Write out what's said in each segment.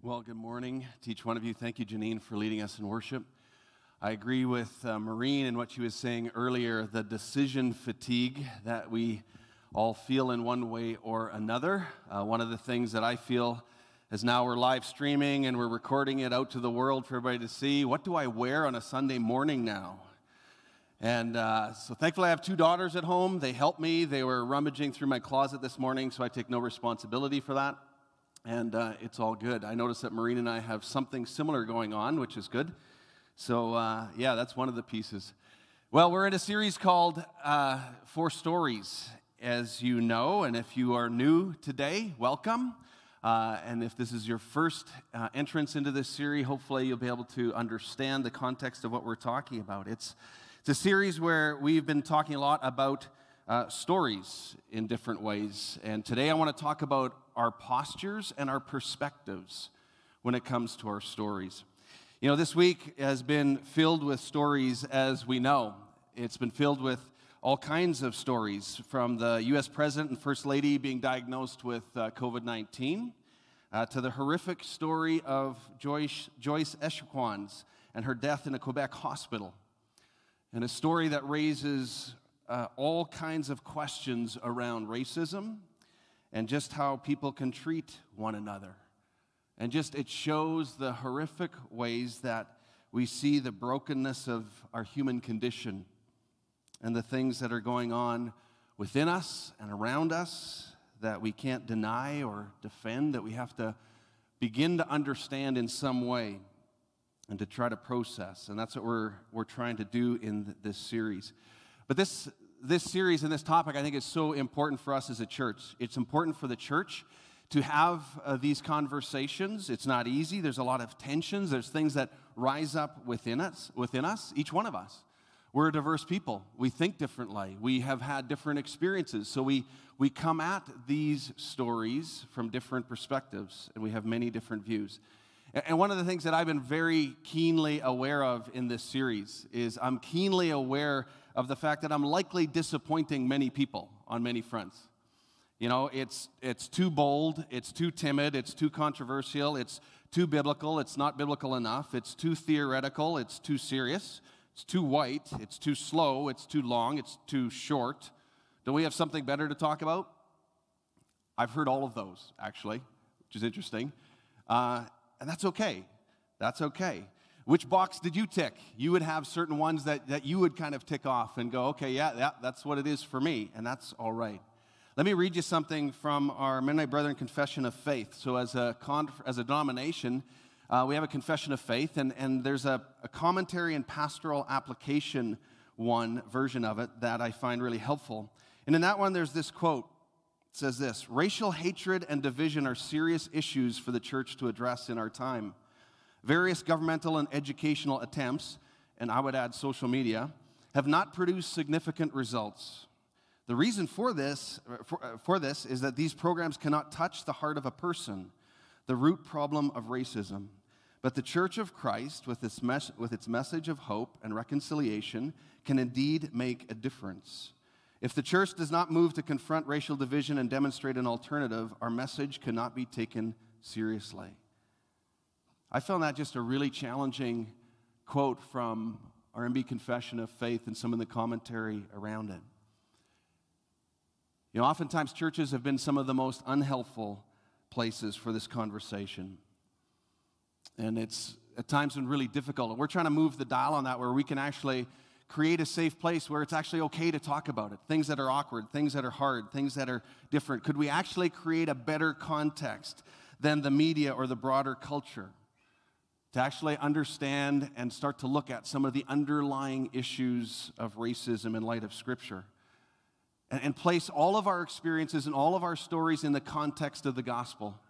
Well, good morning to each one of you. Thank you, Janine, for leading us in worship. I agree with uh, Maureen and what she was saying earlier the decision fatigue that we all feel in one way or another. Uh, one of the things that I feel is now we're live streaming and we're recording it out to the world for everybody to see. What do I wear on a Sunday morning now? And uh, so thankfully, I have two daughters at home. They help me. They were rummaging through my closet this morning, so I take no responsibility for that and uh, it's all good. I noticed that Maureen and I have something similar going on, which is good. So, uh, yeah, that's one of the pieces. Well, we're in a series called uh, Four Stories, as you know, and if you are new today, welcome. Uh, and if this is your first uh, entrance into this series, hopefully you'll be able to understand the context of what we're talking about. It's, it's a series where we've been talking a lot about uh, stories in different ways. And today I want to talk about our postures and our perspectives when it comes to our stories. You know, this week has been filled with stories, as we know. It's been filled with all kinds of stories from the US President and First Lady being diagnosed with uh, COVID 19 uh, to the horrific story of Joyce, Joyce and her death in a Quebec hospital. And a story that raises uh, all kinds of questions around racism and just how people can treat one another. And just it shows the horrific ways that we see the brokenness of our human condition and the things that are going on within us and around us that we can't deny or defend, that we have to begin to understand in some way and to try to process. And that's what we're, we're trying to do in this series. But this, this series and this topic, I think, is so important for us as a church. It's important for the church to have uh, these conversations. It's not easy. There's a lot of tensions. There's things that rise up within us, within us, each one of us. We're a diverse people. We think differently. We have had different experiences. So we, we come at these stories from different perspectives, and we have many different views. And one of the things that I've been very keenly aware of in this series is I'm keenly aware of the fact that I'm likely disappointing many people on many fronts. You know, it's, it's too bold, it's too timid, it's too controversial, it's too biblical, it's not biblical enough, it's too theoretical, it's too serious, it's too white, it's too slow, it's too long, it's too short. Don't we have something better to talk about? I've heard all of those, actually, which is interesting. Uh, and that's okay. That's okay. Which box did you tick? You would have certain ones that, that you would kind of tick off and go, okay, yeah, yeah, that's what it is for me, and that's all right. Let me read you something from our Mennonite Brethren Confession of Faith. So, as a, con- as a denomination, uh, we have a confession of faith, and, and there's a, a commentary and pastoral application one version of it that I find really helpful. And in that one, there's this quote. It says this Racial hatred and division are serious issues for the church to address in our time. Various governmental and educational attempts, and I would add social media, have not produced significant results. The reason for this, for, uh, for, this is that these programs cannot touch the heart of a person, the root problem of racism. But the Church of Christ, with its, mes- with its message of hope and reconciliation, can indeed make a difference. If the church does not move to confront racial division and demonstrate an alternative, our message cannot be taken seriously. I found that just a really challenging quote from our MB Confession of Faith and some of the commentary around it. You know, oftentimes churches have been some of the most unhelpful places for this conversation. And it's at times been really difficult. And we're trying to move the dial on that where we can actually create a safe place where it's actually okay to talk about it. Things that are awkward, things that are hard, things that are different. Could we actually create a better context than the media or the broader culture? To actually understand and start to look at some of the underlying issues of racism in light of Scripture. And, and, place all of our experiences and all of our stories in the context of the gospel,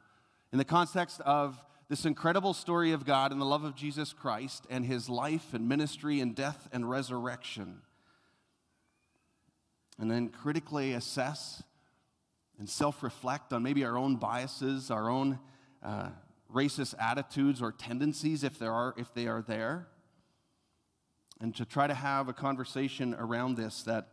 in the context of this incredible story of God and the love of Jesus Christ and his life and ministry and death and resurrection. And then critically assess and self reflect on maybe our own biases, our own. Uh, racist attitudes or tendencies if there are if they are there and to try to have a conversation around this that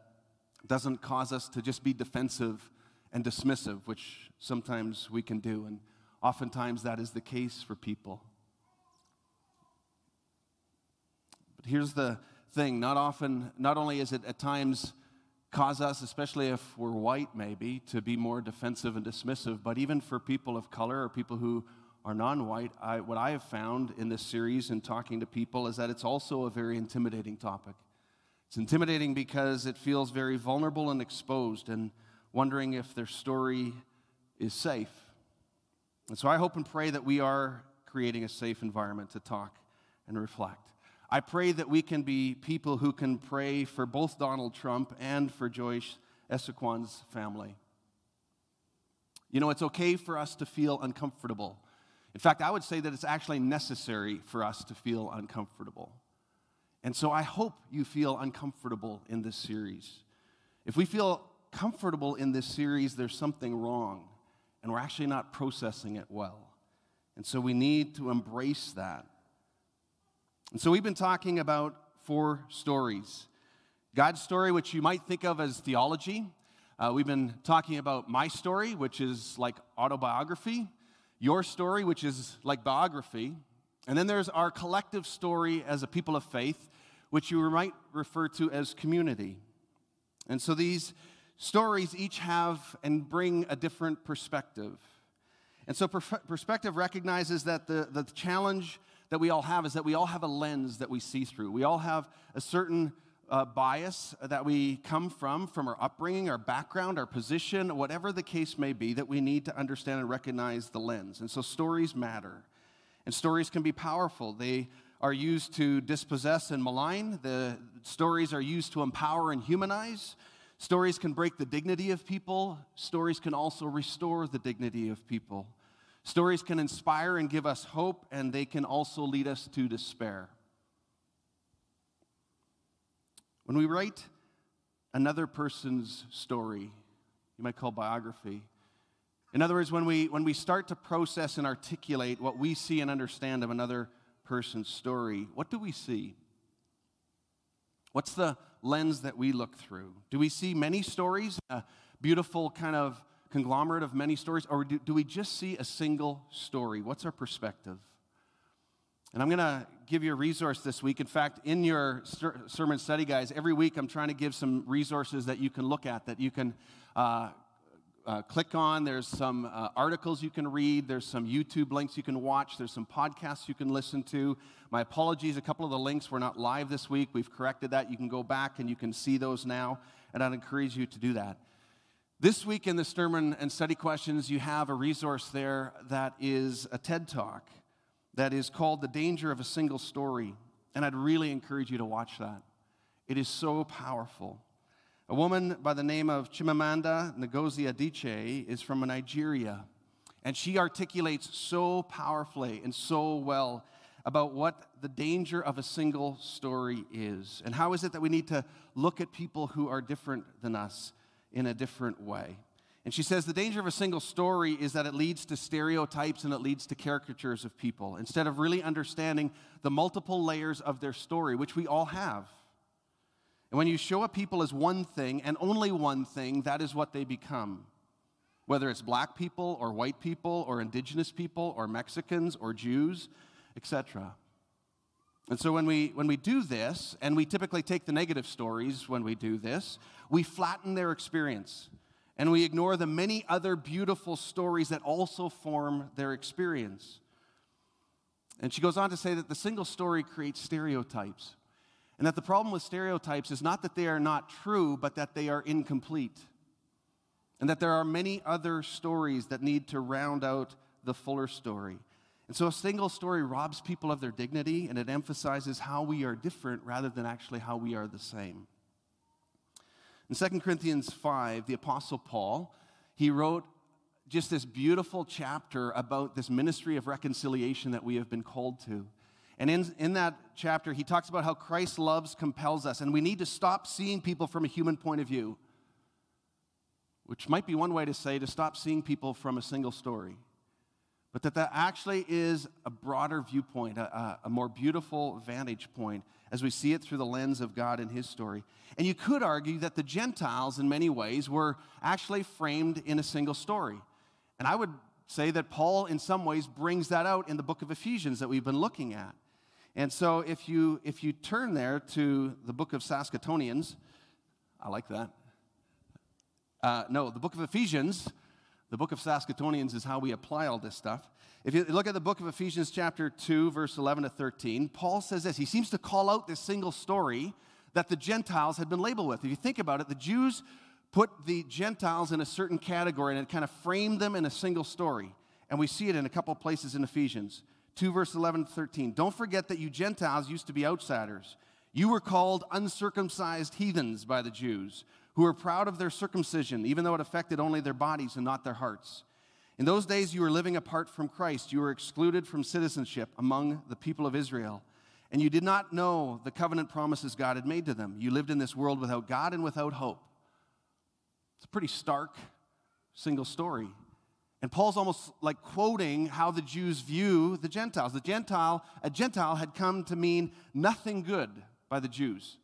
doesn't cause us to just be defensive and dismissive which sometimes we can do and oftentimes that is the case for people. But here's the thing not often, not only is it at times cause us, especially if we're white maybe, to be more defensive and dismissive, but even for people of color or people who are non white, what I have found in this series and talking to people is that it's also a very intimidating topic. It's intimidating because it feels very vulnerable and exposed and wondering if their story is safe. And so I hope and pray that we are creating a safe environment to talk and reflect. I pray that we can be people who can pray for both Donald Trump and for Joyce Echaquan's family. You know, it's okay for us to feel uncomfortable. In fact, I would say that it's actually necessary for us to feel uncomfortable. And so I hope you feel uncomfortable in this series. If we feel comfortable in this series, there's something wrong, and we're actually not processing it well. And so we need to embrace that. And so we've been talking about four stories God's story, which you might think of as theology. Uh, we've been talking about my story, which is like autobiography, your story, which is like biography. And then there's our collective story as a people of faith, which you might refer to as community. And so these stories each have and bring a different perspective. And so perspective recognizes that the, the challenge that we all have is that we all have a lens that we see through. We all have a certain uh, bias that we come from, from our upbringing, our background, our position, whatever the case may be, that we need to understand and recognize the lens. And so stories matter. And stories can be powerful. They are used to dispossess and malign, the stories are used to empower and humanize. Stories can break the dignity of people, stories can also restore the dignity of people. Stories can inspire and give us hope, and they can also lead us to despair. When we write another person's story, you might call biography, in other words, when we, when we start to process and articulate what we see and understand of another person's story, what do we see? What's the lens that we look through? Do we see many stories, a beautiful kind of conglomerate of many stories, or do, do we just see a single story? What's our perspective? And I'm going to give you a resource this week. In fact, in your ser- sermon study guys, every week I'm trying to give some resources that you can look at, that you can uh, uh, click on. There's some uh, articles you can read. There's some YouTube links you can watch. There's some podcasts you can listen to. My apologies, a couple of the links were not live this week. We've corrected that. You can go back and you can see those now, and I'd encourage you to do that. This week in the sermon and study questions, you have a resource there that is a TED talk that is called The Danger of a Single Story. And I'd really encourage you to watch that. It is so powerful. A woman by the name of Chimamanda Ngozi Adichie is from Nigeria, and she articulates so powerfully and so well about what the danger of a single story is. And how is it that we need to look at people who are different than us in a different way. And she says the danger of a single story is that it leads to stereotypes and it leads to caricatures of people instead of really understanding the multiple layers of their story, which we all have. And when you show up people as one thing and only one thing, that is what they become. Whether it's black people or white people or indigenous people or Mexicans or Jews, etc. And so when we, when we do this, and we typically take the negative stories when we do this, we flatten their experience and we ignore the many other beautiful stories that also form their experience. And she goes on to say that the single story creates stereotypes. And that the problem with stereotypes is not that they are not true, but that they are incomplete. And that there are many other stories that need to round out the fuller story. And so a single story robs people of their dignity and it emphasizes how we are different rather than actually how we are the same. In 2 Corinthians 5, the Apostle Paul, he wrote just this beautiful chapter about this ministry of reconciliation that we have been called to. And in, in that chapter, he talks about how Christ's loves compels us, and we need to stop seeing people from a human point of view, which might be one way to say to stop seeing people from a single story but that that actually is a broader viewpoint, a, a, more beautiful vantage point as we see it through the lens of God and His story. And you could argue that the Gentiles, in many ways, were actually framed in a single story. And I would say that Paul, in some ways, brings that out in the book of Ephesians that we've been looking at. And so if you, if you turn there to the book of Saskatonians, I like that. Uh, no, the book of Ephesians, the book of Saskatoonians is how we apply all this stuff. If you look at the book of Ephesians, chapter 2, verse 11 to 13, Paul says this. He seems to call out this single story that the Gentiles had been labeled with. If you think about it, the Jews put the Gentiles in a certain category and it kind of framed them in a single story. And we see it in a couple places in Ephesians 2, verse 11 to 13. Don't forget that you Gentiles used to be outsiders. You were called uncircumcised heathens by the Jews, who were proud of their circumcision, even though it affected only their bodies and not their hearts. In those days, you were living apart from Christ. You were excluded from citizenship among the people of Israel. And you did not know the covenant promises God had made to them. You lived in this world without God and without hope. It's a pretty stark single story. And Paul's almost like quoting how the Jews view the Gentiles. The Gentile, a Gentile had come to mean nothing good by the Jews.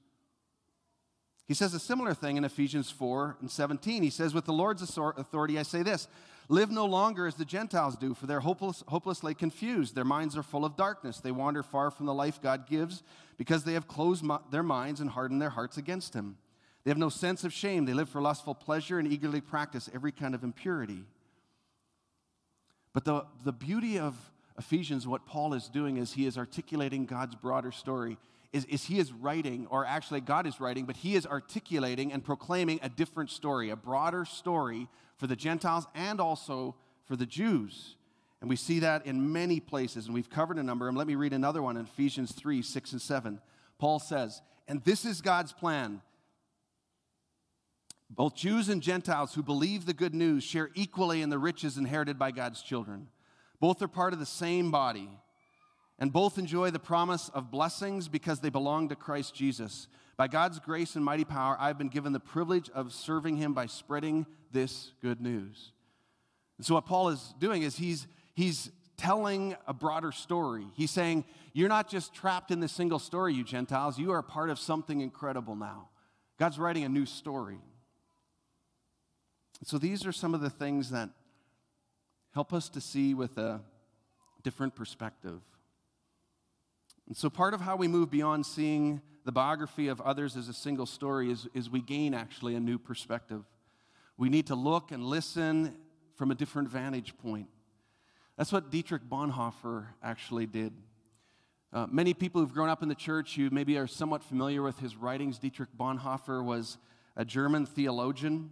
He says a similar thing in Ephesians 4 and 17. He says, With the Lord's authority, I say this live no longer as the Gentiles do, for they're hopeless, hopelessly confused. Their minds are full of darkness. They wander far from the life God gives because they have closed their minds and hardened their hearts against Him. They have no sense of shame. They live for lustful pleasure and eagerly practice every kind of impurity. But the, the beauty of Ephesians, what Paul is doing is he is articulating God's broader story. Is, is he is writing, or actually God is writing, but he is articulating and proclaiming a different story, a broader story for the Gentiles and also for the Jews. And we see that in many places, and we've covered a number. And let me read another one in Ephesians 3 6 and 7. Paul says, And this is God's plan both Jews and Gentiles who believe the good news share equally in the riches inherited by God's children. Both are part of the same body, and both enjoy the promise of blessings because they belong to Christ Jesus. By God's grace and mighty power, I've been given the privilege of serving Him by spreading this good news. And so, what Paul is doing is he's, he's telling a broader story. He's saying, You're not just trapped in this single story, you Gentiles, you are part of something incredible now. God's writing a new story. So these are some of the things that help us to see with a different perspective. And so part of how we move beyond seeing the biography of others as a single story is, is we gain actually a new perspective. We need to look and listen from a different vantage point. That's what Dietrich Bonhoeffer actually did. Uh, many people who've grown up in the church, you maybe are somewhat familiar with his writings. Dietrich Bonhoeffer was a German theologian.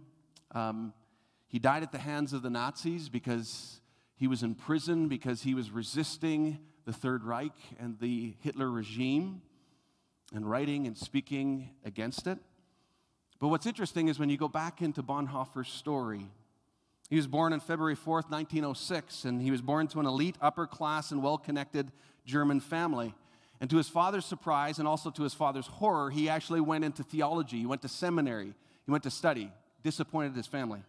Um, he died at the hands of the Nazis because he was in prison because he was resisting the Third Reich and the Hitler regime and writing and speaking against it. But what's interesting is when you go back into Bonhoeffer's story, he was born on February 4th, 1906, and he was born to an elite, upper class, and well connected German family. And to his father's surprise and also to his father's horror, he actually went into theology. He went to seminary. He went to study, disappointed his family.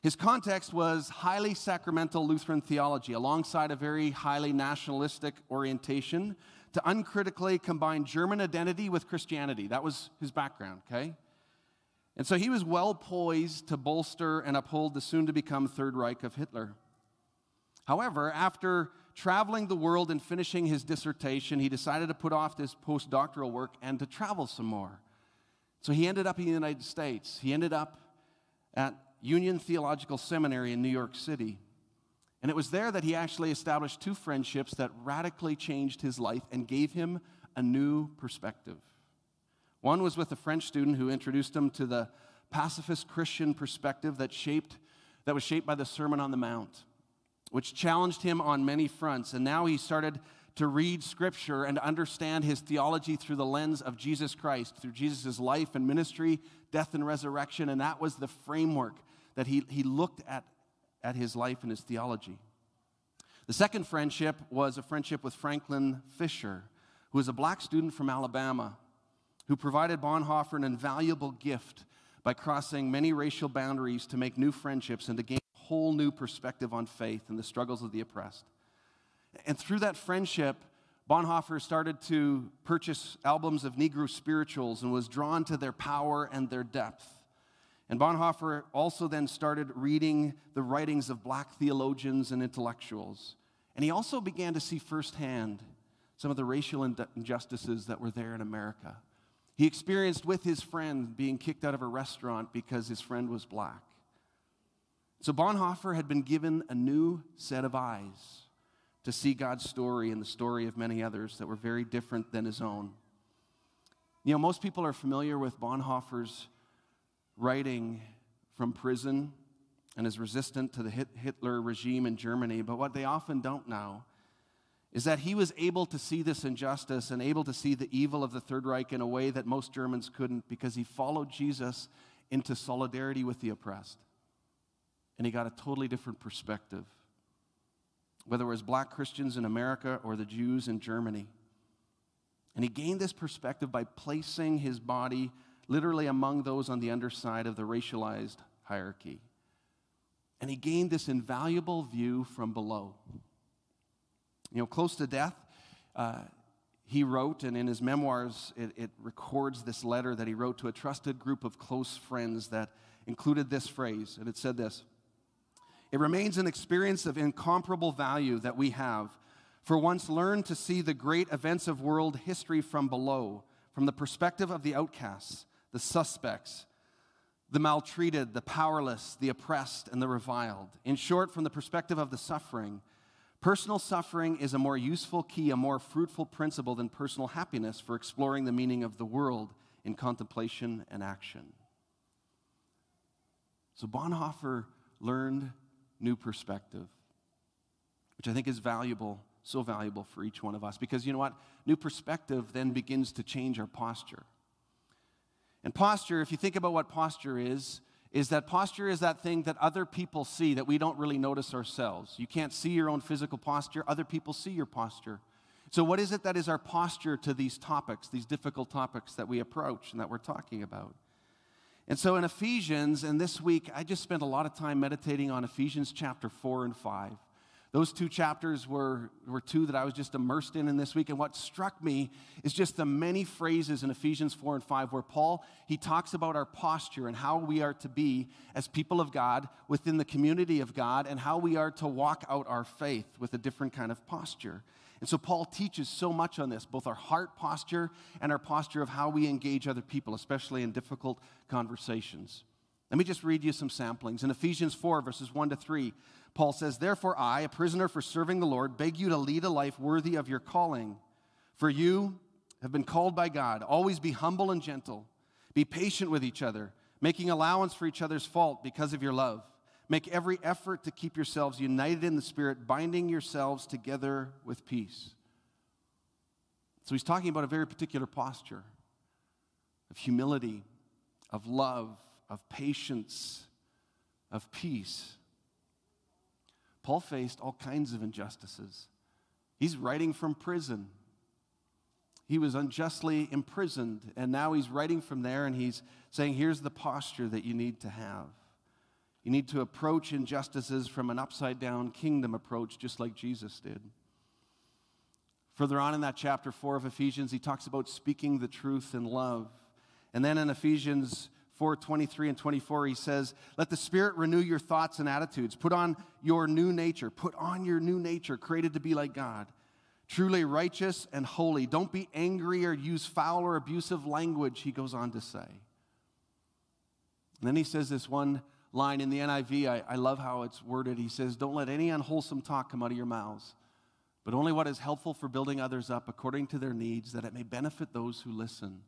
His context was highly sacramental Lutheran theology, alongside a very highly nationalistic orientation to uncritically combine German identity with Christianity. That was his background, okay? And so he was well poised to bolster and uphold the soon to become Third Reich of Hitler. However, after traveling the world and finishing his dissertation, he decided to put off this postdoctoral work and to travel some more. So he ended up in the United States. He ended up at Union Theological Seminary in New York City. And it was there that he actually established two friendships that radically changed his life and gave him a new perspective. One was with a French student who introduced him to the pacifist Christian perspective that shaped that was shaped by the Sermon on the Mount, which challenged him on many fronts. And now he started to read scripture and understand his theology through the lens of Jesus Christ, through Jesus' life and ministry, death and resurrection. And that was the framework that he, he looked at, at his life and his theology. The second friendship was a friendship with Franklin Fisher, who was a black student from Alabama who provided Bonhoeffer an invaluable gift by crossing many racial boundaries to make new friendships and to gain a whole new perspective on faith and the struggles of the oppressed. And through that friendship, Bonhoeffer started to purchase albums of Negro spirituals and was drawn to their power and their depth. And Bonhoeffer also then started reading the writings of black theologians and intellectuals. And he also began to see firsthand some of the racial injustices that were there in America. He experienced with his friend being kicked out of a restaurant because his friend was black. So Bonhoeffer had been given a new set of eyes to see God's story and the story of many others that were very different than his own. You know, most people are familiar with Bonhoeffer's writing from prison and is resistant to the Hitler regime in Germany, but what they often don't know is that he was able to see this injustice and able to see the evil of the Third Reich in a way that most Germans couldn't because he followed Jesus into solidarity with the oppressed. And he got a totally different perspective, whether it was black Christians in America or the Jews in Germany. And he gained this perspective by placing his body literally among those on the underside of the racialized hierarchy. And he gained this invaluable view from below. You know, close to death, uh, he wrote, and in his memoirs, it, it records this letter that he wrote to a trusted group of close friends that included this phrase, and it said this It remains an experience of incomparable value that we have, for once learned to see the great events of world history from below, from the perspective of the outcasts, the suspects, the maltreated, the powerless, the oppressed, and the reviled. In short, from the perspective of the suffering, personal suffering is a more useful key, a more fruitful principle than personal happiness for exploring the meaning of the world in contemplation and action. So Bonhoeffer learned new perspective, which I think is valuable, so valuable for each one of us. Because you know what? New perspective then begins to change our posture. And posture, if you think about what posture is, is that posture is that thing that other people see that we don't really notice ourselves. You can't see your own physical posture, other people see your posture. So, what is it that is our posture to these topics, these difficult topics that we approach and that we're talking about? And so, in Ephesians, and this week, I just spent a lot of time meditating on Ephesians chapter 4 and 5. Those two chapters were, were two that I was just immersed in in this week. And what struck me is just the many phrases in Ephesians 4 and 5 where Paul, he talks about our posture and how we are to be as people of God within the community of God and how we are to walk out our faith with a different kind of posture. And so Paul teaches so much on this, both our heart posture and our posture of how we engage other people, especially in difficult conversations. Let me just read you some samplings. In Ephesians 4, verses 1 to 3, Paul says, Therefore, I, a prisoner for serving the Lord, beg you to lead a life worthy of your calling. For you have been called by God. Always be humble and gentle. Be patient with each other, making allowance for each other's fault because of your love. Make every effort to keep yourselves united in the Spirit, binding yourselves together with peace. So he's talking about a very particular posture of humility, of love, of patience, of peace. Paul faced all kinds of injustices. He's writing from prison. He was unjustly imprisoned, and now he's writing from there and he's saying, Here's the posture that you need to have. You need to approach injustices from an upside down kingdom approach, just like Jesus did. Further on in that chapter 4 of Ephesians, he talks about speaking the truth in love. And then in Ephesians 4 23 and 24, he says, Let the Spirit renew your thoughts and attitudes. Put on your new nature. Put on your new nature, created to be like God. Truly righteous and holy. Don't be angry or use foul or abusive language, he goes on to say. And then he says this one line in the NIV. I, I love how it's worded. He says, Don't let any unwholesome talk come out of your mouths, but only what is helpful for building others up according to their needs, that it may benefit those who listen.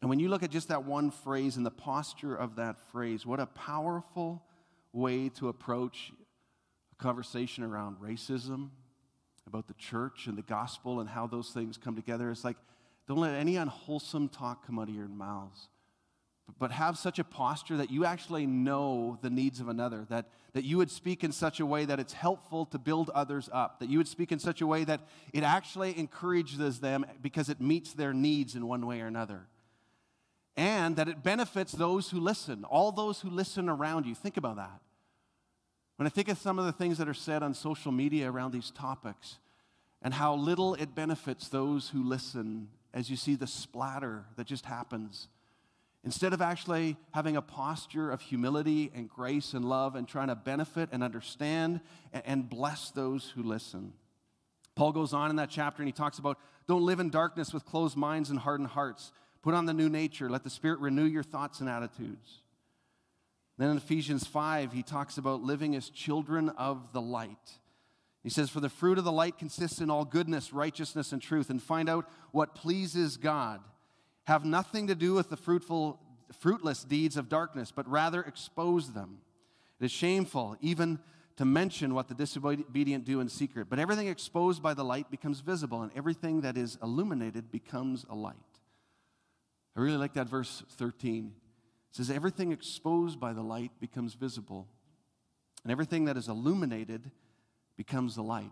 And when you look at just that one phrase and the posture of that phrase, what a powerful way to approach a conversation around racism, about the church and the gospel and how those things come together. It's like, don't let any unwholesome talk come out of your mouths, but have such a posture that you actually know the needs of another, that, that you would speak in such a way that it's helpful to build others up, that you would speak in such a way that it actually encourages them because it meets their needs in one way or another and that it benefits those who listen, all those who listen around you. Think about that. When I think of some of the things that are said on social media around these topics and how little it benefits those who listen as you see the splatter that just happens Instead of actually having a posture of humility and grace and love and trying to benefit and understand and bless those who listen. Paul goes on in that chapter and he talks about don't live in darkness with closed minds and hardened hearts. Put on the new nature. Let the Spirit renew your thoughts and attitudes. Then in Ephesians 5, he talks about living as children of the light. He says, For the fruit of the light consists in all goodness, righteousness, and truth, and find out what pleases God. Have nothing to do with the fruitful, fruitless deeds of darkness, but rather expose them. It is shameful even to mention what the disobedient do in secret, but everything exposed by the light becomes visible, and everything that is illuminated becomes a light. I really like that verse 13. It says, Everything exposed by the light becomes visible, and everything that is illuminated becomes the light.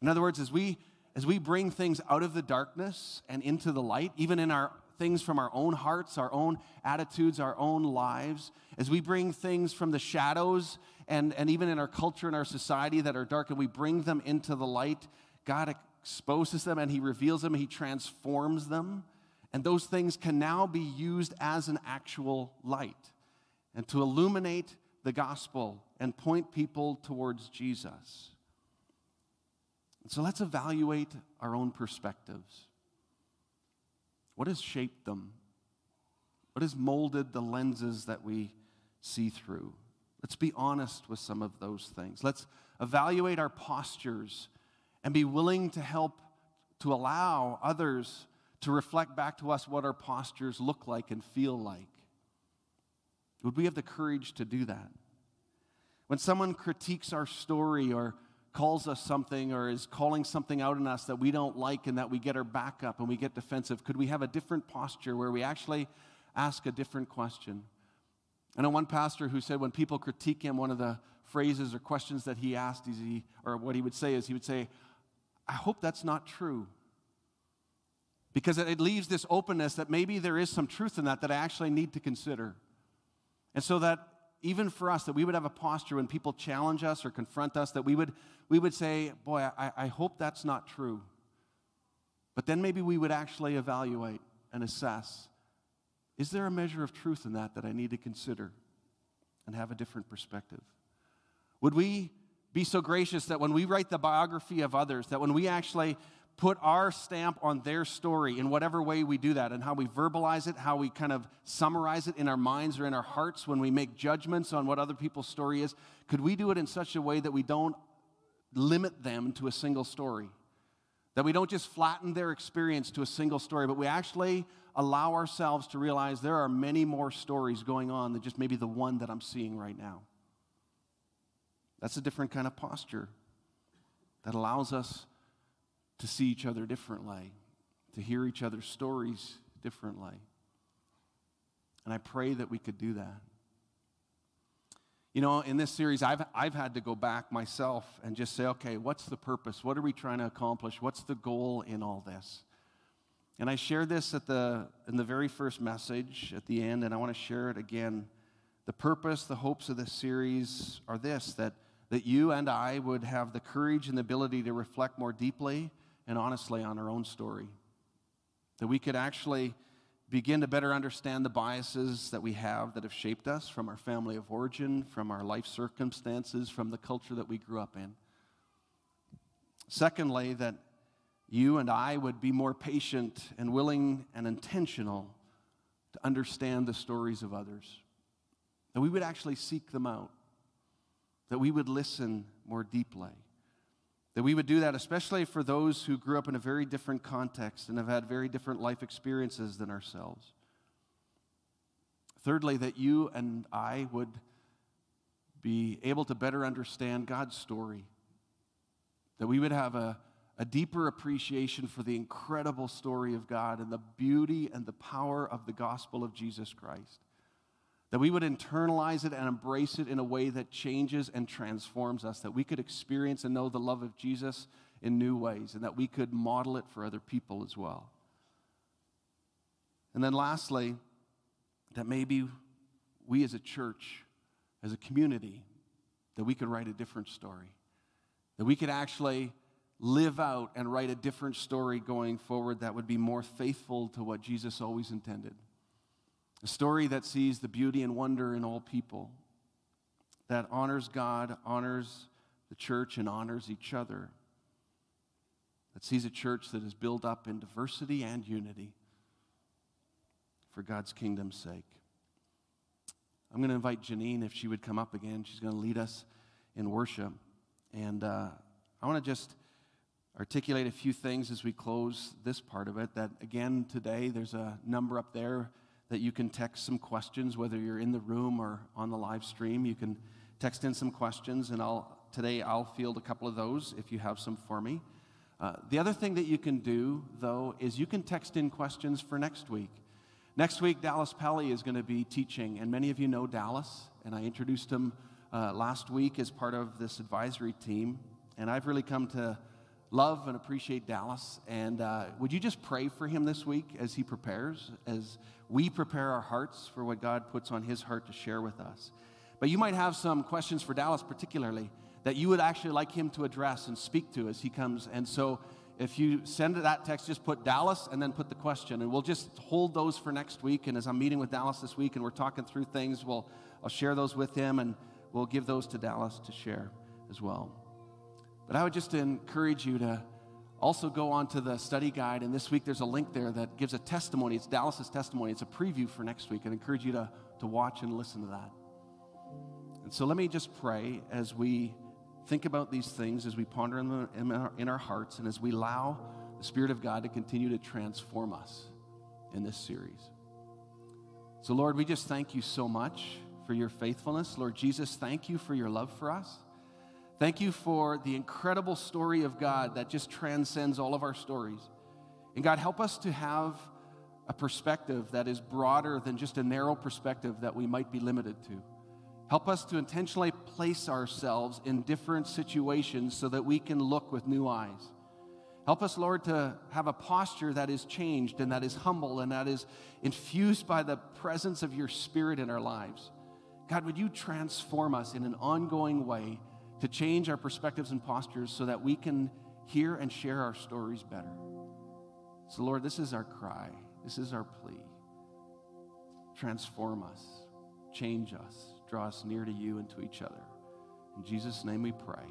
In other words, as we as we bring things out of the darkness and into the light, even in our things from our own hearts, our own attitudes, our own lives, as we bring things from the shadows and, and even in our culture and our society that are dark, and we bring them into the light, God exposes them and He reveals them, He transforms them. And those things can now be used as an actual light and to illuminate the gospel and point people towards Jesus. So let's evaluate our own perspectives. What has shaped them? What has molded the lenses that we see through? Let's be honest with some of those things. Let's evaluate our postures and be willing to help to allow others to reflect back to us what our postures look like and feel like. Would we have the courage to do that? When someone critiques our story or calls us something or is calling something out in us that we don't like and that we get our back up and we get defensive, could we have a different posture where we actually ask a different question? I know one pastor who said when people critique him, one of the phrases or questions that he asked, is he, or what he would say is he would say, I hope that's not true because it leaves this openness that maybe there is some truth in that that I actually need to consider. And so that even for us, that we would have a posture when people challenge us or confront us, that we would, we would say, Boy, I, I hope that's not true. But then maybe we would actually evaluate and assess is there a measure of truth in that that I need to consider and have a different perspective? Would we be so gracious that when we write the biography of others, that when we actually put our stamp on their story in whatever way we do that and how we verbalize it, how we kind of summarize it in our minds or in our hearts when we make judgments on what other people's story is, could we do it in such a way that we don't limit them to a single story? That we don't just flatten their experience to a single story, but we actually allow ourselves to realize there are many more stories going on than just maybe the one that I'm seeing right now. That's a different kind of posture that allows us to see each other differently, to hear each other's stories differently. And I pray that we could do that. You know, in this series, I've, I've had to go back myself and just say, okay, what's the purpose? What are we trying to accomplish? What's the goal in all this? And I shared this at the, in the very first message at the end, and I want to share it again. The purpose, the hopes of this series are this that, that you and I would have the courage and the ability to reflect more deeply and honestly on our own story. That we could actually begin to better understand the biases that we have that have shaped us from our family of origin, from our life circumstances, from the culture that we grew up in. Secondly, that you and I would be more patient and willing and intentional to understand the stories of others. That we would actually seek them out. That we would listen more deeply. That we would do that, especially for those who grew up in a very different context and have had very different life experiences than ourselves. Thirdly, that you and I would be able to better understand God's story. That we would have a, a deeper appreciation for the incredible story of God and the beauty and the power of the gospel of Jesus Christ that we would internalize it and embrace it in a way that changes and transforms us, that we could experience and know the love of Jesus in new ways, and that we could model it for other people as well. And then lastly, that maybe we as a church, as a community, that we could write a different story. That we could actually live out and write a different story going forward that would be more faithful to what Jesus always intended. A story that sees the beauty and wonder in all people, that honors God, honors the church, and honors each other. That sees a church that is built up in diversity and unity for God's kingdom's sake. I'm going to invite Janine if she would come up again. She's going to lead us in worship. And uh, I want to just articulate a few things as we close this part of it. That again, today, there's a number up there that you can text some questions, whether you're in the room or on the live stream. You can text in some questions, and I'll today I'll field a couple of those if you have some for me. Uh, the other thing that you can do, though, is you can text in questions for next week. Next week, Dallas Pelly is going to be teaching, and many of you know Dallas, and I introduced him uh, last week as part of this advisory team, and I've really come to love and appreciate Dallas. And uh, would you just pray for him this week as he prepares, as we prepare our hearts for what God puts on his heart to share with us? But you might have some questions for Dallas, particularly, that you would actually like him to address and speak to as he comes. And so if you send that text, just put Dallas and then put the question. And we'll just hold those for next week. And as I'm meeting with Dallas this week and we're talking through things, we'll, I'll share those with him and we'll give those to Dallas to share as well. But I would just encourage you to also go on to the study guide. And this week there's a link there that gives a testimony. It's Dallas's testimony. It's a preview for next week. I encourage you to, to watch and listen to that. And so let me just pray as we think about these things, as we ponder in, the, in, our, in our hearts, and as we allow the Spirit of God to continue to transform us in this series. So, Lord, we just thank you so much for your faithfulness. Lord Jesus, thank you for your love for us. Thank you for the incredible story of God that just transcends all of our stories. And God, help us to have a perspective that is broader than just a narrow perspective that we might be limited to. Help us to intentionally place ourselves in different situations so that we can look with new eyes. Help us, Lord, to have a posture that is changed and that is humble and that is infused by the presence of your Spirit in our lives. God, would you transform us in an ongoing way to change our perspectives and postures so that we can hear and share our stories better? So, Lord, this is our cry. This is our plea. Transform us, change us, draw us near to you and to each other. In Jesus' name we pray.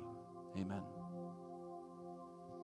Amen.